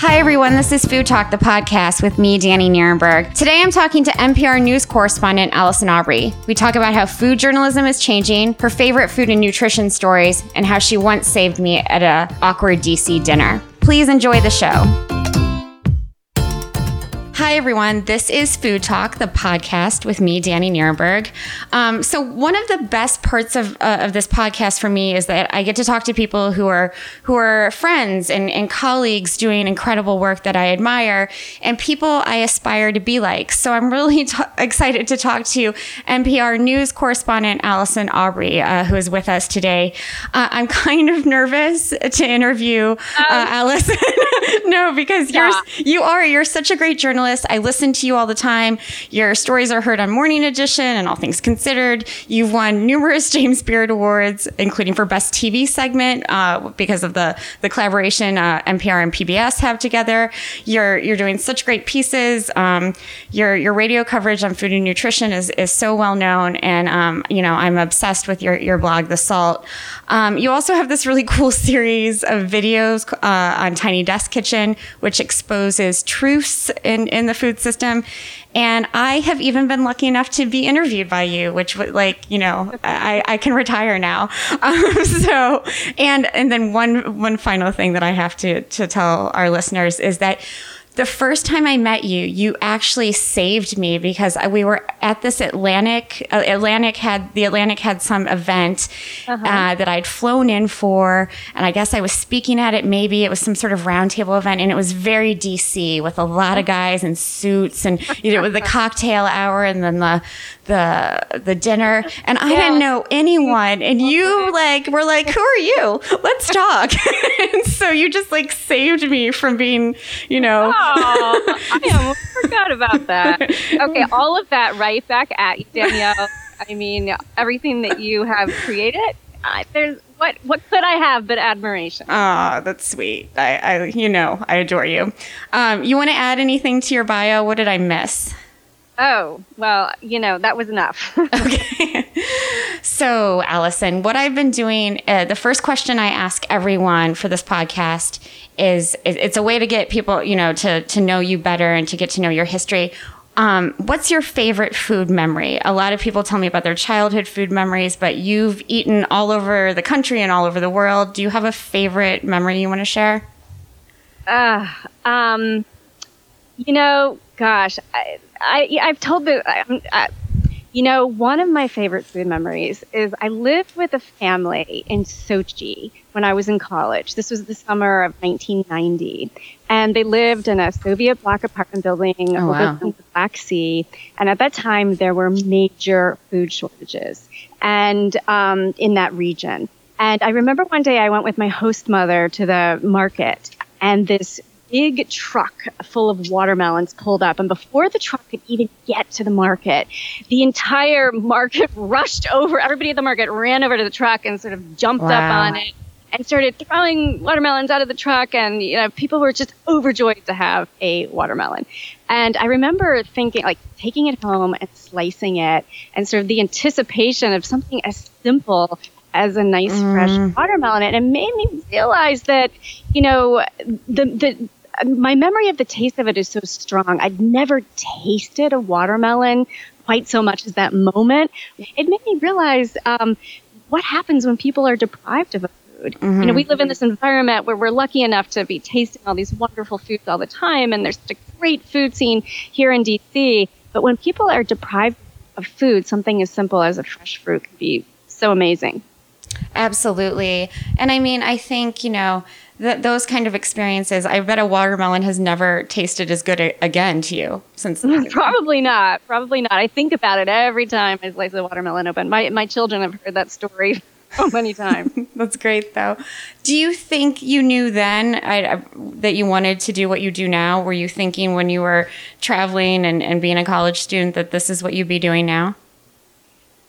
Hi, everyone. This is Food Talk, the podcast with me, Dani Nierenberg. Today I'm talking to NPR news correspondent Allison Aubrey. We talk about how food journalism is changing, her favorite food and nutrition stories, and how she once saved me at a awkward DC dinner. Please enjoy the show. Hi, everyone. This is Food Talk, the podcast with me, Dani Nierenberg. Um, so, one of the best parts of, uh, of this podcast for me is that I get to talk to people who are who are friends and, and colleagues doing incredible work that I admire and people I aspire to be like. So, I'm really t- excited to talk to NPR news correspondent Allison Aubrey, uh, who is with us today. Uh, I'm kind of nervous to interview uh, Allison. no, because Yeah. you're you are you're such a great journalist. I listen to you all the time. Your stories are heard on Morning Edition and All Things Considered. You've won numerous James Beard Awards, including for Best TV segment uh, because of the the collaboration uh, NPR and PBS have together. You're you're doing such great pieces. Um, your your radio coverage on food and nutrition is is so well known, and um, you know I'm obsessed with your your blog, The Salt. Um, you also have this really cool series of videos uh, on Tiny Desk Kitchen, which exposes truths in, in the food system. And I have even been lucky enough to be interviewed by you, which would like, you know, I, I can retire now. Um, so, and, and then one, one final thing that I have to, to tell our listeners is that the first time I met you, you actually saved me because we were at this Atlantic. Uh, Atlantic had the Atlantic had some event uh that I'd flown in for, and I guess I was speaking at it. Maybe it was some sort of roundtable event, and it was very DC with a lot of guys in suits, and you know, with the cocktail hour, and then the the the dinner, and I didn't know anyone, and you like were like, "Who are you? Let's talk." and so you just like saved me from being, you know. Oh, I almost forgot about that. Okay, all of that right back at you, Danielle. I mean, everything that you have created. There's what what could I have but admiration? Ah, that's sweet. I, I, you know, I adore you. Um, you want to add anything to your bio? What did I miss? Oh, well, you know that was enough. Okay. so, Allison, what I've been doing, uh, the first question I ask everyone for this podcast is, it's a way to get people, you know, to to know you better and to get to know your history. Um, what's your favorite food memory? A lot of people tell me about their childhood food memories, but you've eaten all over the country and all over the world. Do you have a favorite memory you want to share? Uh, um, you know, gosh, I, I I've told the, I, I, you know, one of my favorite food memories is I lived with a family in Sochi when I was in college. This was the summer of 1990, and they lived in a Soviet bloc apartment building Oh, wow. the Black Sea. And at that time, there were major food shortages, and um, in that region. And I remember one day I went with my host mother to the market, and this big truck full of watermelons pulled up. And before the truck could even get to the market, the entire market rushed over. Everybody at the market ran over to the truck and sort of jumped up on it and started throwing watermelons out of the truck. And, you know, people were just overjoyed to have a watermelon. And I remember thinking, like, taking it home and slicing it and sort of the anticipation of something as simple as a nice fresh watermelon. And it made me realize that, you know, the, the, my memory of the taste of it is so strong. I'd never tasted a watermelon quite so much as that moment. It made me realize um, what happens when people are deprived of a food. You know, we mm-hmm. live in this environment where we're lucky enough to be tasting all these wonderful foods all the time, and there's such a great food scene here in DC. But when people are deprived of food, something as simple as a fresh fruit can be so amazing. Absolutely. And I mean, I think, you know, that those kind of experiences, I bet a watermelon has never tasted as good a- again to you since Probably not. Probably not. I think about it every time I slice a watermelon open. My my children have heard that story so many times. That's great, though. Do you think you knew then I, I, that you wanted to do what you do now? Were you thinking when you were traveling and, and being a college student that this is what you'd be doing now?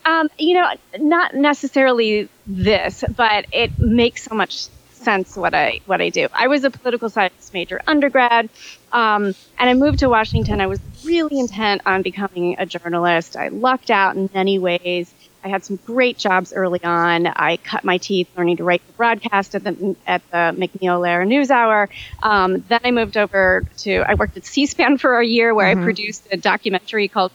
Um, you know, not necessarily this, but it makes so much sense what I what I do. I was a political science major undergrad, um, and I moved to Washington. I was really intent on becoming a journalist. I lucked out in many ways. I had some great jobs early on. I cut my teeth learning to write the broadcast at the at the MacNeil Lehrer NewsHour. Um, then I moved over to I worked at C-SPAN for a year where mm-hmm. I produced a documentary called.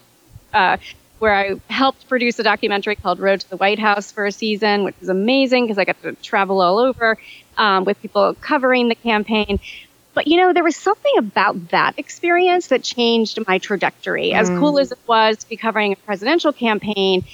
Uh, where I helped produce a documentary called Road to the White House for a season, which was amazing because I got to travel all over um, with people covering the campaign. But you know, there was something about that experience that changed my trajectory. As mm. cool as it was to be covering a presidential campaign,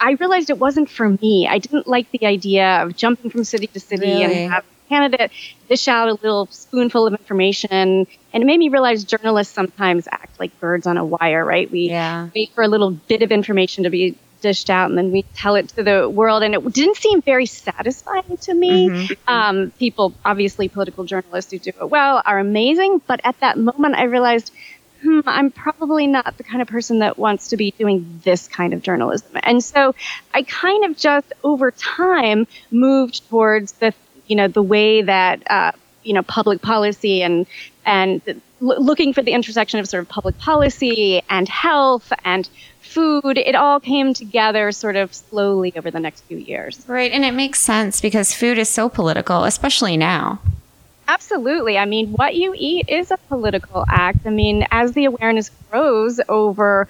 I realized it wasn't for me. I didn't like the idea of jumping from city to city really? and have a candidate dish out a little spoonful of information. And it made me realize journalists sometimes act like birds on a wire, right? We yeah. wait for a little bit of information to be dished out and then we tell it to the world and it didn't seem very satisfying to me mm-hmm. um, people obviously political journalists who do it well are amazing but at that moment i realized hmm, I'm probably not the kind of person that wants to be doing this kind of journalism. And so I kind of just over time moved towards the, you know, the way that, uh, you know, public policy and, and l- looking for the intersection of sort of public policy and health and food, it all came together sort of slowly over the next few years. Right. And it makes sense because food is so political, especially now. Absolutely. I mean, what you eat is a political act. I mean, as the awareness grows over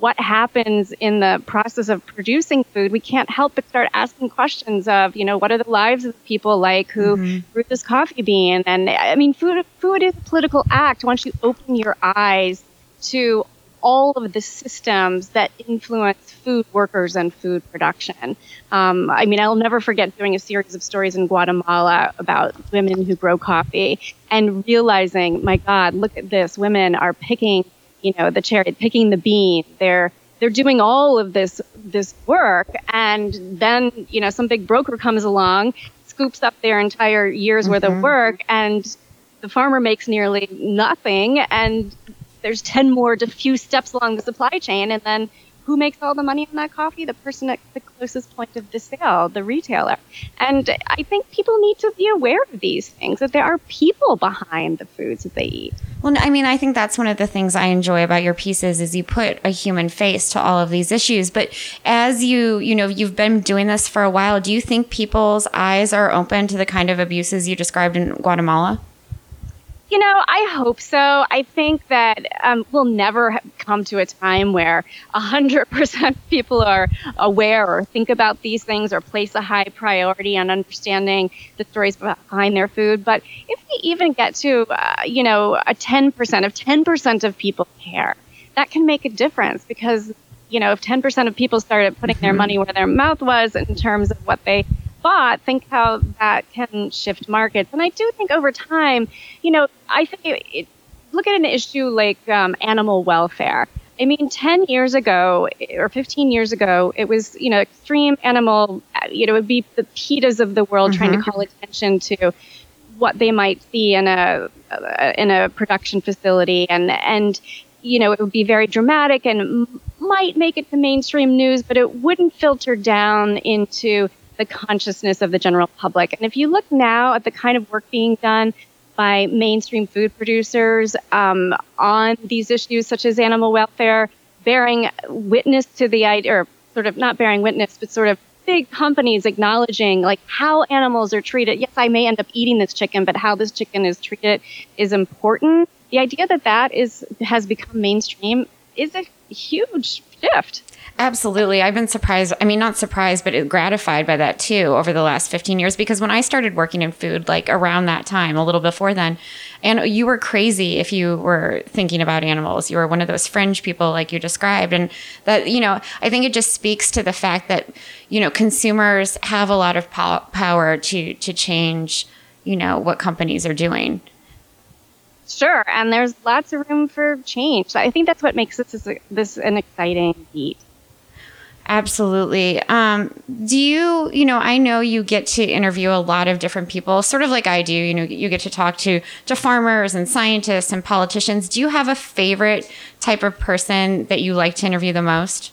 what happens in the process of producing food, we can't help but start asking questions of, you know, what are the lives of the people like who mm-hmm. grew this coffee bean? And I mean, food food is a political act. Once you open your eyes to all of the systems that influence food workers and food production. Um, I mean, I'll never forget doing a series of stories in Guatemala about women who grow coffee and realizing, my God, look at this. Women are picking, you know, the cherry, picking the bean. They're they're doing all of this this work, and then you know some big broker comes along, scoops up their entire year's mm-hmm. worth of mm-hmm. work, and the farmer makes nearly nothing, and there's 10 more diffuse steps along the supply chain. And then who makes all the money on that coffee? The person at the closest point of the sale, the retailer. And I think people need to be aware of these things, that there are people behind the foods that they eat. Well, I mean, I think that's one of the things I enjoy about your pieces is you put a human face to all of these issues. But as you, you know, you've been doing this for a while, do you think people's eyes are open to the kind of abuses you described in Guatemala? You know, I hope so. I think that um, we'll never come to a time where 100% people are aware or think about these things or place a high priority on understanding the stories behind their food. But if we even get to, uh, you know, a 10%, of 10% of people care, that can make a difference because, you know, if 10% of people started putting their mm-hmm. money where their mouth was in terms of what they bought, think how that can shift markets. And I do think over time, you know, I think it, it, look at an issue like um, animal welfare. I mean, 10 years ago or 15 years ago, it was, you know, extreme animal, you know, it would be the PETAs of the world mm-hmm. trying to mm-hmm. call attention to what they might see in a, in a production facility. And, and, you know, it would be very dramatic and might make it to mainstream news, but it wouldn't filter down into the consciousness of the general public. And if you look now at the kind of work being done by mainstream food producers um, on these issues, such as animal welfare, bearing witness to the idea, or sort of not bearing witness, but sort of big companies acknowledging like how animals are treated. Yes, I may end up eating this chicken, but how this chicken is treated is important. The idea that that is has become mainstream is a huge shift. Absolutely. I've been surprised. I mean, not surprised, but gratified by that too over the last 15 years because when I started working in food, like around that time, a little before then, and you were crazy if you were thinking about animals. You were one of those fringe people like you described. And that, you know, I think it just speaks to the fact that, you know, consumers have a lot of power to, to change, you know, what companies are doing. Sure, and there's lots of room for change. I think that's what makes this this an exciting beat. Absolutely. Um, do you, you know, I know you get to interview a lot of different people, sort of like I do. You know, you get to talk to to farmers and scientists and politicians. Do you have a favorite type of person that you like to interview the most?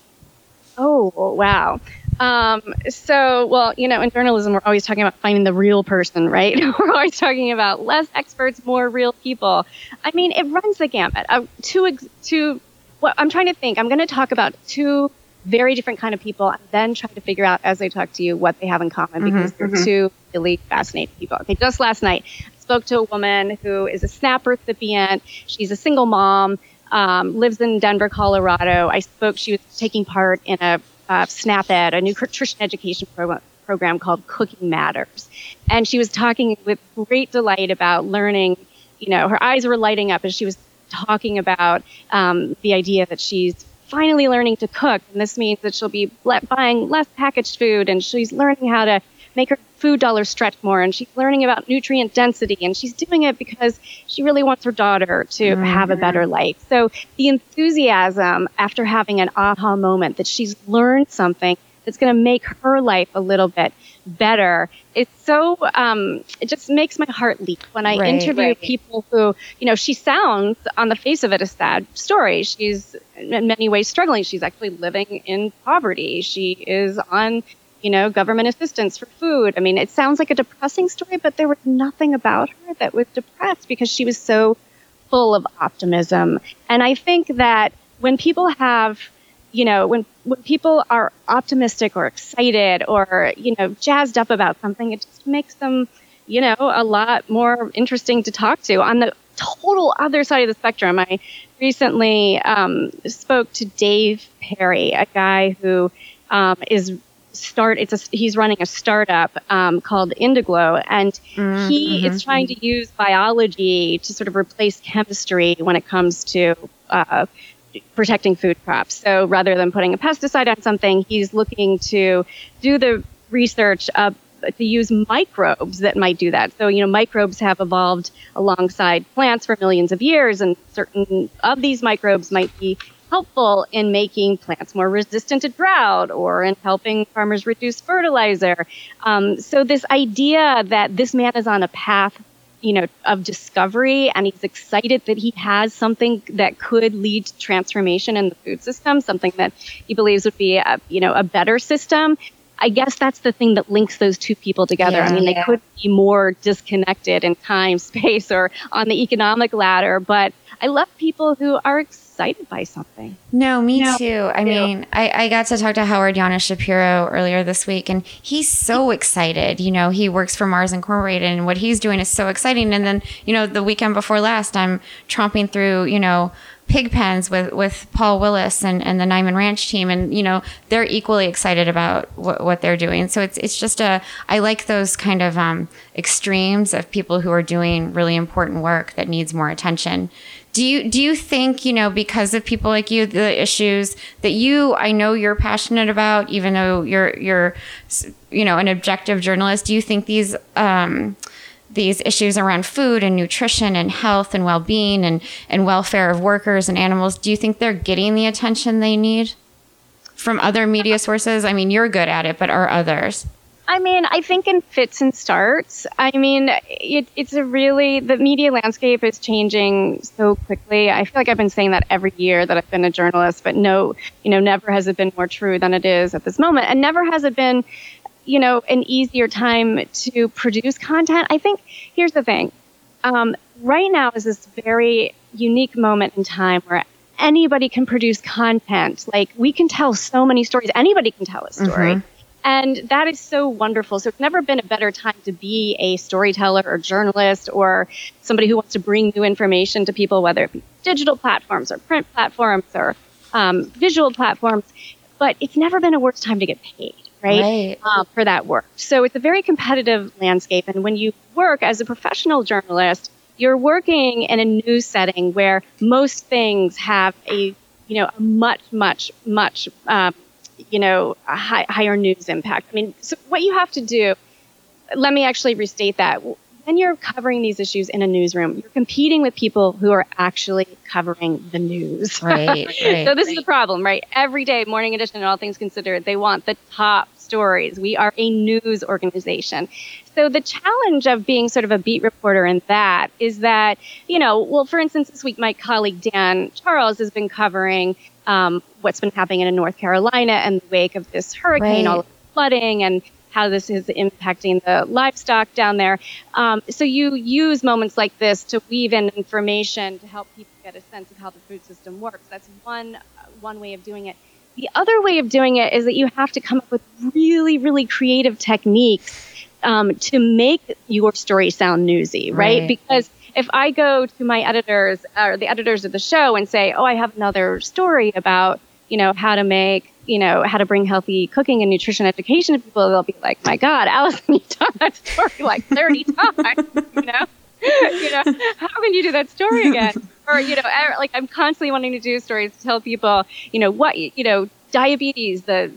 Oh, wow. Um, so, well, you know, in journalism, we're always talking about finding the real person, right? we're always talking about less experts, more real people. I mean, it runs the gamut. Uh, two, two, well, I'm trying to think. I'm going to talk about two very different kind of people, and then try to figure out as they talk to you what they have in common Mm-hmm, because they're two really fascinating people. Okay, just last night, I spoke to a woman who is a SNAP recipient. She's a single mom, um, lives in Denver, Colorado. I spoke, she was taking part in a uh, SNAP Ed, a new nutrition education program program called Cooking Matters. And she was talking with great delight about learning, you know, her eyes were lighting up as she was talking about um, the idea that she's finally learning to cook. And this means that she'll be le- buying less packaged food and she's learning how to make her food dollars stretch more and she's learning about nutrient density and she's doing it because she really wants her daughter to mm-hmm. have a better life. So the enthusiasm after having an aha moment that she's learned something that's going to make her life a little bit better. It's so, um, it just makes my heart leap when I Right, interview right. people who, you know, she sounds on the face of it a sad story. She's in many ways struggling. She's actually living in poverty. She is on, you know, government assistance for food. I mean, it sounds like a depressing story, but there was nothing about her that was depressed because she was so full of optimism. And I think that when people have, you know, when when people are optimistic or excited or you know jazzed up about something, it just makes them, you know, a lot more interesting to talk to. On the total other side of the spectrum, I recently um, spoke to Dave Perry, a guy who um, is start it's a he's running a startup um, called Indigo and he is trying to use biology to sort of replace chemistry when it comes to uh, protecting food crops. So rather than putting a pesticide on something, he's looking to do the research to use microbes that might do that. So, you know, microbes have evolved alongside plants for millions of years, and certain of these microbes might be helpful in making plants more resistant to drought or in helping farmers reduce fertilizer. Um, so, this idea that this man is on a path you know, of discovery, and he's excited that he has something that could lead to transformation in the food system, something that he believes would be, a, you know, a better system. I guess that's the thing that links those two people together. Yeah, I mean, they yeah. could be more disconnected in time, space, or on the economic ladder, but I love people who are excited by something. No, me No, too. I too. mean, I, I got to talk to Howard-Yana Shapiro earlier this week, and he's so excited. You know, he works for Mars Incorporated, and what he's doing is so exciting. And then, you know, the weekend before last, I'm tromping through, you know, pig pens with, with Paul Willis and, and the Niman Ranch team, and you know, they're equally excited about what, what they're doing. So it's it's just a I like those kind of um, extremes of people who are doing really important work that needs more attention. Do you do you think you know because of people like you the issues that you I know you're passionate about even though you're you're you know an objective journalist do you think these um, these issues around food and nutrition and health and well-being and and welfare of workers and animals do you think they're getting the attention they need from other media sources? I mean you're good at it but are others I mean, I think in fits and starts. I mean, it, it's a really the media landscape is changing so quickly. I feel like I've been saying that every year that I've been a journalist, but no, you know, never has it been more true than it is at this moment, and never has it been, you know, an easier time to produce content. I think here's the thing. Um, right now is this very unique moment in time where anybody can produce content. Like we can tell so many stories. Anybody can tell a story. Mhm. And that is so wonderful. So it's never been a better time to be a storyteller or journalist or somebody who wants to bring new information to people, whether it be digital platforms or print platforms or um, visual platforms. But it's never been a worse time to get paid, right? Right. Uh, for that work. So it's a very competitive landscape. And when you work as a professional journalist, you're working in a news setting where most things have a, you know, a much, much, much, um, you know, a high, higher news impact. I mean, so what you have to do, let me actually restate that. When you're covering these issues in a newsroom, you're competing with people who are actually covering the news. right right So this is the problem, right? Every day, Morning Edition and All Things Considered, they want the top stories. We are a news organization. So the challenge of being sort of a beat reporter in that is that, you know, well, for instance, this week my colleague Dan Charles has been covering um, what's been happening in North Carolina in the wake of this hurricane, Right. all the flooding and how this is impacting the livestock down there. Um, so you use moments like this to weave in information to help people get a sense of how the food system works. That's one uh, one way of doing it. The other way of doing it is that you have to come up with really, really creative techniques um, to make your story sound newsy, right? right? Because if I go to my editors or the editors of the show and say, "Oh, I have another story about you know how to make you know how to bring healthy cooking and nutrition education to people," they'll be like, "My God, Allison, you've done that story like 30 times," you know. you know, how can you do that story again? Or you know, er, like I'm constantly wanting to do stories to tell people, you know, what you know, diabetes, the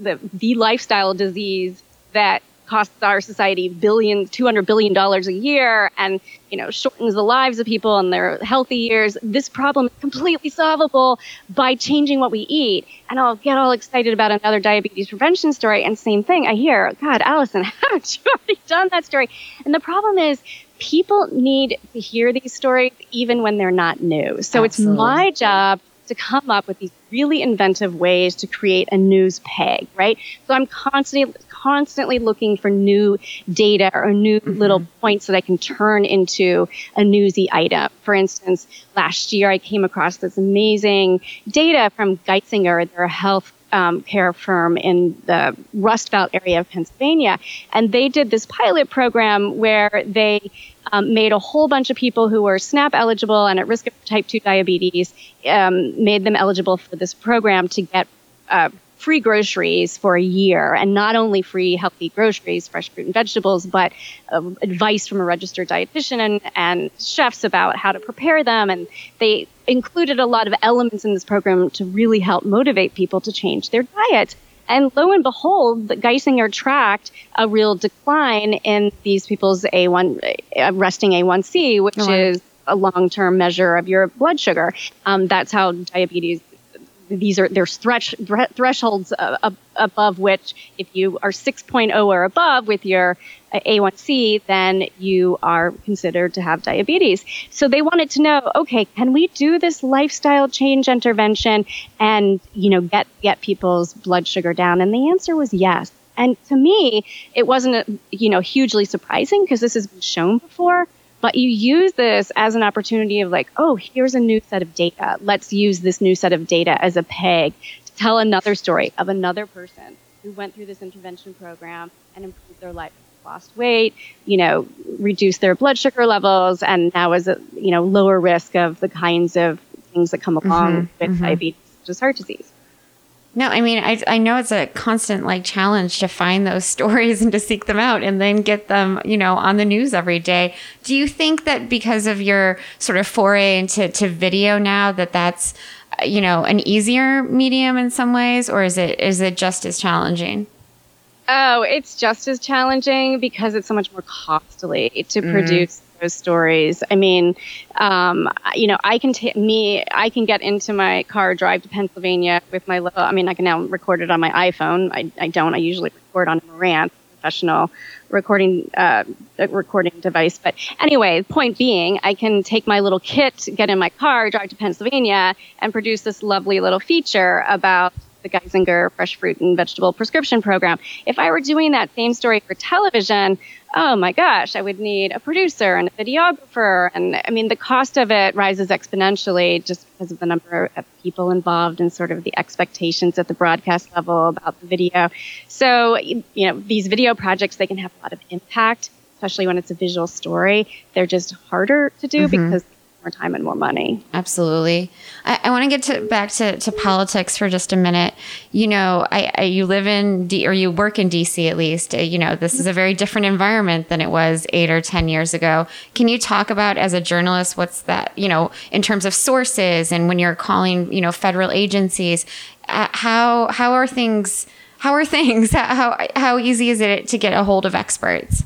the the lifestyle disease that costs our society billion, two hundred billion dollars a year, and you know shortens the lives of people and their healthy years. This problem is completely solvable by changing what we eat. And I'll get all excited about another diabetes prevention story, and same thing. I hear, God, Allison, haven't you already done that story? And the problem is, people need to hear these stories even when they're not new. So Absolutely. it's my job to come up with these really inventive ways to create a news peg, right? So I'm constantly constantly looking for new data or new mm-hmm. little points that I can turn into a newsy item. For instance, last year I came across this amazing data from Geisinger, their health um, care firm in the Rust Belt area of Pennsylvania. And they did this pilot program where they um, made a whole bunch of people who were SNAP eligible and at risk of type 2 diabetes, um, made them eligible for this program to get uh, free groceries for a year and not only free healthy groceries, fresh fruit and vegetables, but uh, advice from a registered dietitian and, and chefs about how to prepare them. And they included a lot of elements in this program to really help motivate people to change their diet. And lo and behold, Geisinger tracked a real decline in these people's A1, uh, resting A1C, which oh, is a long-term measure of your blood sugar. Um, that's how diabetes. These are there's thresh, thresholds uh, above which, if you are 6.0 or above with your a1C, then you are considered to have diabetes. So they wanted to know, okay, can we do this lifestyle change intervention and, you know, get, get people's blood sugar down? And the answer was yes. And to me, it wasn't, you know, hugely surprising because this has been shown before. But you use this as an opportunity of like, oh, here's a new set of data. Let's use this new set of data as a peg to tell another story of another person who went through this intervention program and improved their life lost weight, you know, reduced their blood sugar levels, and now is a you know lower risk of the kinds of things that come along mm-hmm, with mm-hmm. diabetes, such as heart disease. No, I mean, I, I know it's a constant like challenge to find those stories and to seek them out and then get them, you know, on the news every day. Do you think that because of your sort of foray into to video now that that's, you know, an easier medium in some ways, or is it is it just as challenging? Oh, it's just as challenging because it's so much more costly to mm. produce those stories. I mean, um, you know, I can take me, I can get into my car, drive to Pennsylvania with my little. I mean, I can now record it on my iPhone. I, I don't. I usually record on a Marantz professional recording uh, recording device. But anyway, point being, I can take my little kit, get in my car, drive to Pennsylvania, and produce this lovely little feature about the Geisinger Fresh Fruit and Vegetable Prescription Program. If I were doing that same story for television, oh my gosh, I would need a producer and a videographer. And I mean, the cost of it rises exponentially just because of the number of people involved and sort of the expectations at the broadcast level about the video. So, you know, these video projects, they can have a lot of impact, especially when it's a visual story. They're just harder to do mm-hmm. because more time and more money. Absolutely. I, I want to get to back to, to politics for just a minute. You know, I, I, you live in D or you work in DC at least. Uh, you know, this is a very different environment than it was eight or ten years ago. Can you talk about as a journalist what's that? You know, in terms of sources and when you're calling, you know, federal agencies, uh, how how are things? How are things? How how easy is it to get a hold of experts?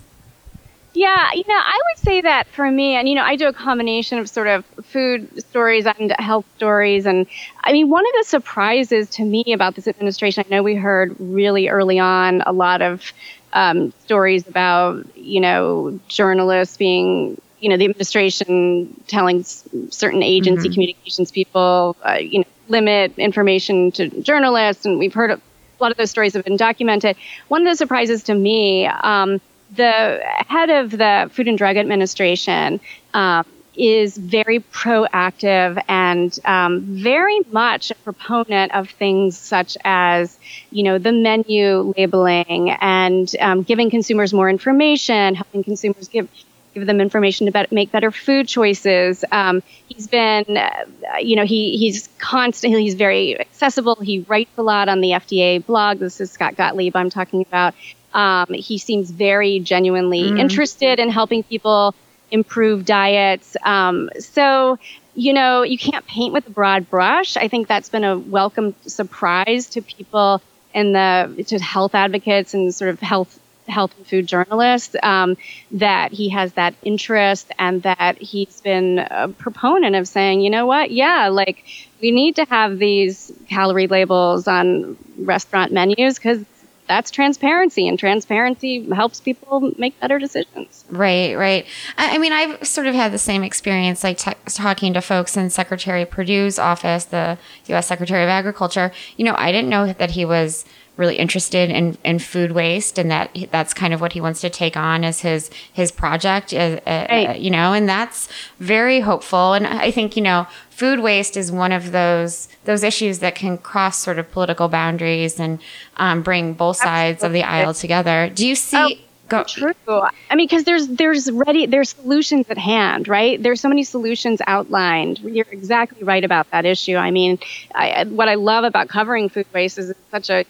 Yeah, you know, I would say that for me, and you know, I do a combination of sort of food stories and health stories. And I mean, one of the surprises to me about this administration, I know we heard really early on a lot of um, stories about, you know, journalists being, you know, the administration telling certain agency mm-hmm. communications people, uh, you know, limit information to journalists. And we've heard a lot of those stories have been documented. One of the surprises to me, um, the head of the Food and Drug Administration um, is very proactive and um, very much a proponent of things such as, you know, the menu labeling and um, giving consumers more information, helping consumers give give them information to make better food choices. Um, he's been, uh, you know, he he's constantly he's very accessible. He writes a lot on the FDA blog. This is Scott Gottlieb I'm talking about. Um, he seems very genuinely mm. interested in helping people improve diets. Um, so. You know, you can't paint with a broad brush. I think that's been a welcome surprise to people and the to health advocates and sort of health health and food journalist, um, that he has that interest and that he's been a proponent of saying, you know what, yeah, like we need to have these calorie labels on restaurant menus because that's transparency and transparency helps people make better decisions. Right right. I mean i've sort of had the same experience like t- talking to folks in secretary perdue's office the u.s secretary of agriculture. You know i didn't know that he was really interested in, in food waste and that that's kind of what he wants to take on as his his project uh, uh, right. you know and that's very hopeful. And i think you know food waste is one of those those issues that can cross sort of political boundaries and um, bring both sides Absolutely. of the aisle together do you see oh. Go. True. I mean, because there's there's ready there's solutions at hand, right? There's so many solutions outlined. You're exactly right about that issue. I mean, I, what I love about covering food waste is it's such a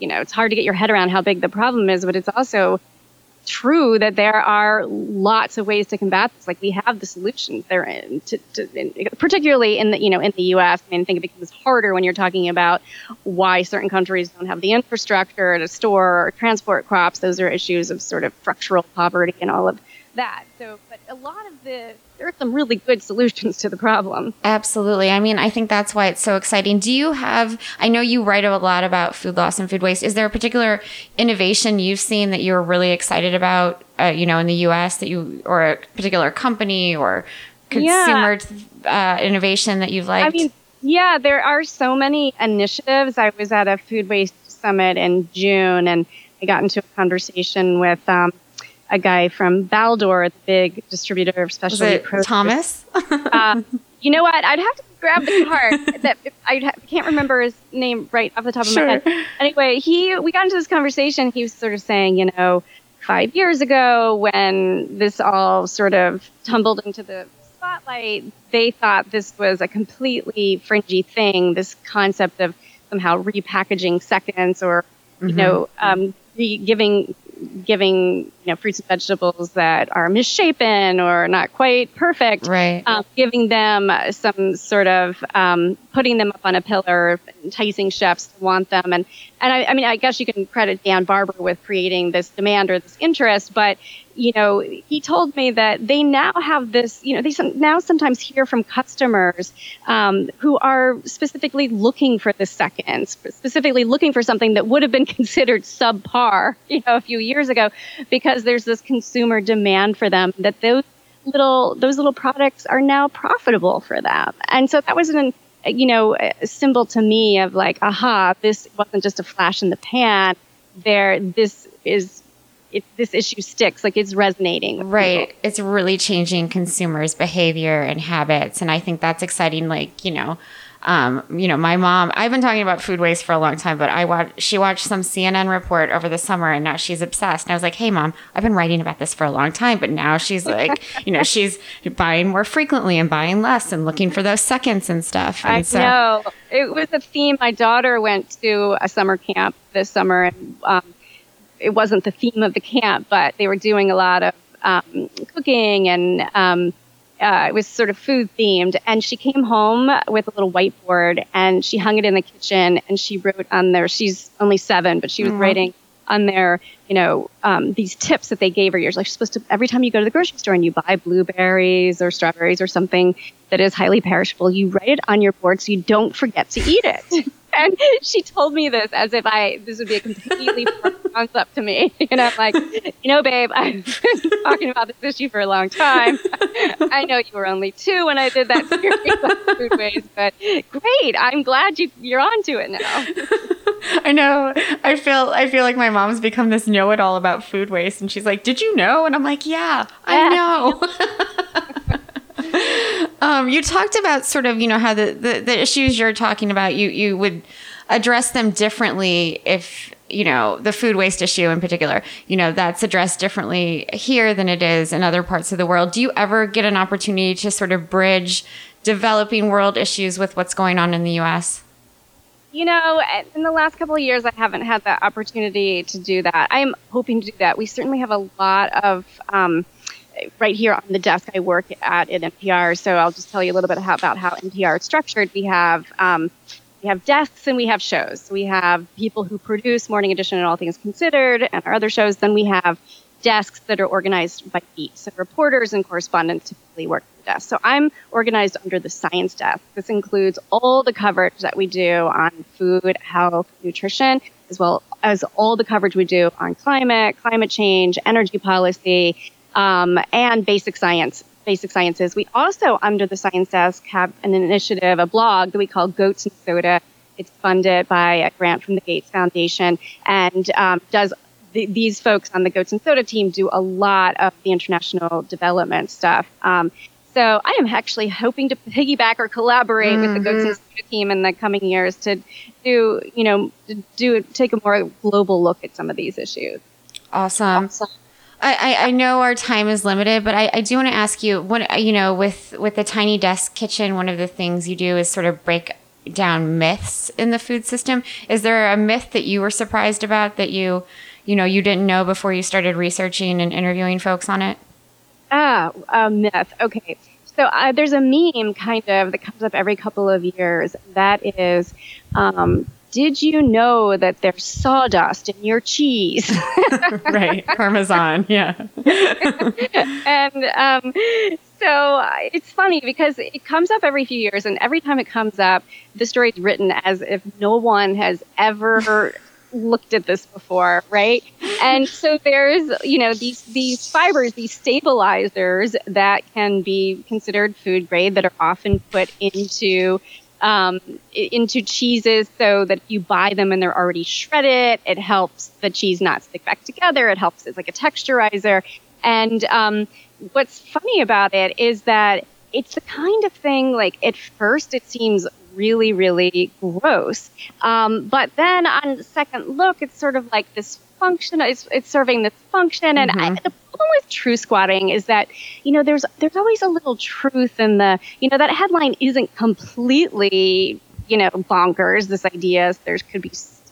you know, it's hard to get your head around how big the problem is, but it's also true that there are lots of ways to combat this. Like we have the solutions there, in, to, to, in, particularly in the you know in the U.S. I mean, I think it becomes harder when you're talking about why certain countries don't have the infrastructure to store or transport crops. Those are issues of sort of structural poverty and all of that. So, but a lot of the there are some really good solutions to the problem. Absolutely. I mean, I think that's why it's so exciting. Do you have, I know you write a lot about food loss and food waste. Is there a particular innovation you've seen that you're really excited about, uh, you know, in the US that you, or a particular company or consumer yeah. uh, innovation that you've liked? I mean, yeah, there are so many initiatives. I was at a food waste summit in June and I got into a conversation with, um, a guy from Baldor, the big distributor of specialty produce. Thomas? uh, you know what? I'd have to grab the card. that I ha- can't remember his name right off the top of sure. my head. Anyway, he we got into this conversation. He was sort of saying, you know, five years ago when this all sort of tumbled into the spotlight, they thought this was a completely fringy thing. This concept of somehow repackaging seconds or you mm-hmm. know um, giving giving you know fruits and vegetables that are misshapen or not quite perfect, right? Um, giving them some sort of um, putting them up on a pillar, enticing chefs to want them, and and I, I mean I guess you can credit Dan Barber with creating this demand or this interest, but you know, he told me that they now have this, you know, they now sometimes hear from customers um, who are specifically looking for the seconds, specifically looking for something that would have been considered subpar, you know, a few years ago, because there's this consumer demand for them that those little those little products are now profitable for them. And so that was an you know, a symbol to me of like, aha, this wasn't just a flash in the pan. There, this is it, this issue sticks like it's resonating right people. it's really changing consumers behavior and habits and i think that's exciting like you know um, you know my mom i've been talking about food waste for a long time but i watched she watched some cnn report over the summer and now she's obsessed. And i was like hey mom i've been writing about this for a long time but now she's like you know she's buying more frequently and buying less and looking for those seconds and stuff. And i so, know. It was a theme. My daughter went to a summer camp this summer and um, it wasn't the theme of the camp, but they were doing a lot of um, cooking and um, uh, it was sort of food themed. And she came home with a little whiteboard and she hung it in the kitchen and she wrote on there. She's only seven, but she was mm-hmm. writing on there, you know, um, these tips that they gave her. You're like supposed to every time you go to the grocery store and you buy blueberries or strawberries or something that is highly perishable, you write it on your board so you don't forget to eat it. and she told me this as if I this would be a completely concept to me. And I'm like, you know, babe, I've been talking about this issue for a long time. I know you were only two when I did that series on food waste, but great. I'm glad you you're onto it now. I know. I feel I feel like my mom's become this know-it-all about food waste, and she's like, "Did you know?" And I'm like, "Yeah, I know." um, you talked about sort of, you know, how the, the, the issues you're talking about, you, you would address them differently if you know the food waste issue in particular you know that's addressed differently here than it is in other parts of the world do you ever get an opportunity to sort of bridge developing world issues with what's going on in the us you know, in the last couple of years, I haven't had the opportunity to do that. I'm hoping to do that. We certainly have a lot of, um, right here on the desk I work at at NPR. So I'll just tell you a little bit about how NPR is structured. We have um, we have desks and we have shows. We have people who produce Morning Edition and All Things Considered and our other shows. Then we have desks that are organized by beat. So reporters and correspondents typically work the desk. So I'm organized under the science desk. This includes all the coverage that we do on food, health, nutrition, as well as all the coverage we do on climate, climate change, energy policy, um, and basic science basic sciences. We also, under the Science Desk, have an initiative, a blog that we call Goats and Soda. It's funded by a grant from the Gates Foundation and um, does these folks on the Goats and Soda team do a lot of the international development stuff. Um, so I am actually hoping to piggyback or collaborate mm-hmm. with the Goats and mm-hmm. Soda team in the coming years to do, you know, to do take a more global look at some of these issues. Awesome. awesome. I, I know our time is limited, but I, I do want to ask you, what you know, with with the tiny desk kitchen, one of the things you do is sort of break down myths in the food system. Is there a myth that you were surprised about that you, you know, you didn't know before you started researching and interviewing folks on it? Ah, a myth. Okay. So uh, there's a meme kind of that comes up every couple of years. That is, um, did you know that there's sawdust in your cheese? right, Parmesan, yeah. and um, so it's funny because it comes up every few years, and every time it comes up, the story is written as if no one has ever looked at this before, right? And so there's, you know, these these fibers, these stabilizers that can be considered food grade that are often put into um, into cheeses so that if you buy them and they're already shredded, it helps the cheese not stick back together. It helps as like a texturizer. And um, what's funny about it is that it's the kind of thing like at first it seems really, really gross. Um, but then on second look, it's sort of like this function. It's, it's serving this function. And mm-hmm. I, the problem with true squatting is that, you know, there's, there's always a little truth in the, you know, that headline isn't completely, you know, bonkers. This idea there could be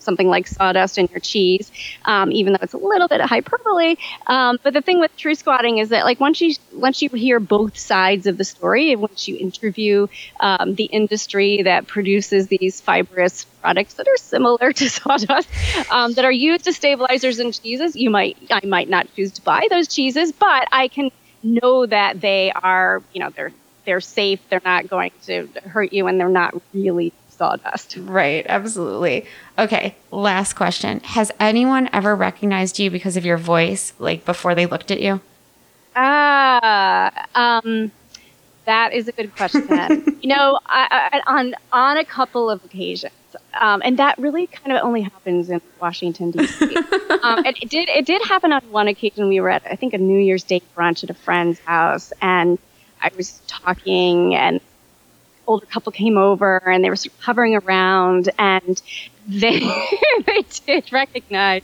something like sawdust in your cheese, um, even though it's a little bit of hyperbole. Um, but the thing with true squatting is that like once you once you hear both sides of the story, and once you interview um, the industry that produces these fibrous products that are similar to sawdust um, that are used as stabilizers in cheeses, you might I might not choose to buy those cheeses, but I can know that they are you know they're they're safe, they're not going to hurt you, and they're not really sawdust. Right, absolutely. Okay, last question. Has anyone ever recognized you because of your voice, like before they looked at you? Ah, um, that is a good question. you know, I, I, on on a couple of occasions, um, and that really kind of only happens in Washington D.C. um, it, it did it did happen on one occasion. We were at I think a New Year's Day brunch at a friend's house, and I was talking, and older couple came over and they were sort of hovering around and they they did recognize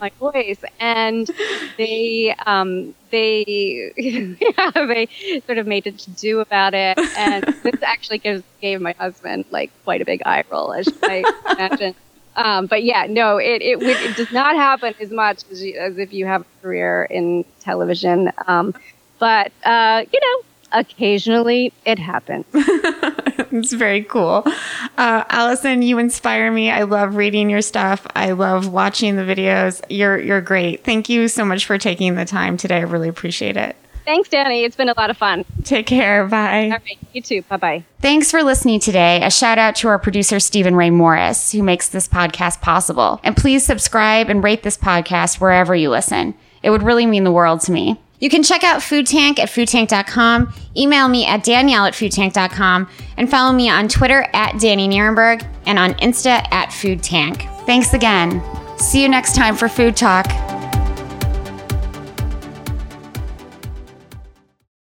my voice. And they um they yeah they sort of made it to do about it. And this actually gives gave my husband like quite a big eye roll as might imagine. Um, but yeah, no, it, it, it, does not happen as much as, you, as if you have a career in television. Um, but, uh, you know, occasionally it happens. it's very cool. Uh, Allison, you inspire me. I love reading your stuff. I love watching the videos. You're you're great. Thank you so much for taking the time today. I really appreciate it. Thanks, Dani. It's been a lot of fun. Take care. Bye. All right. You too. Bye bye. Thanks for listening today. A shout out to our producer, Stephen Ray Morris, who makes this podcast possible. And please subscribe and rate this podcast wherever you listen. It would really mean the world to me. You can check out Food Tank at foodtank.com, email me at danielle at foodtank.com, and follow me on Twitter at Dani Nierenberg and on Insta at Food Tank. Thanks again. See you next time for Food Talk.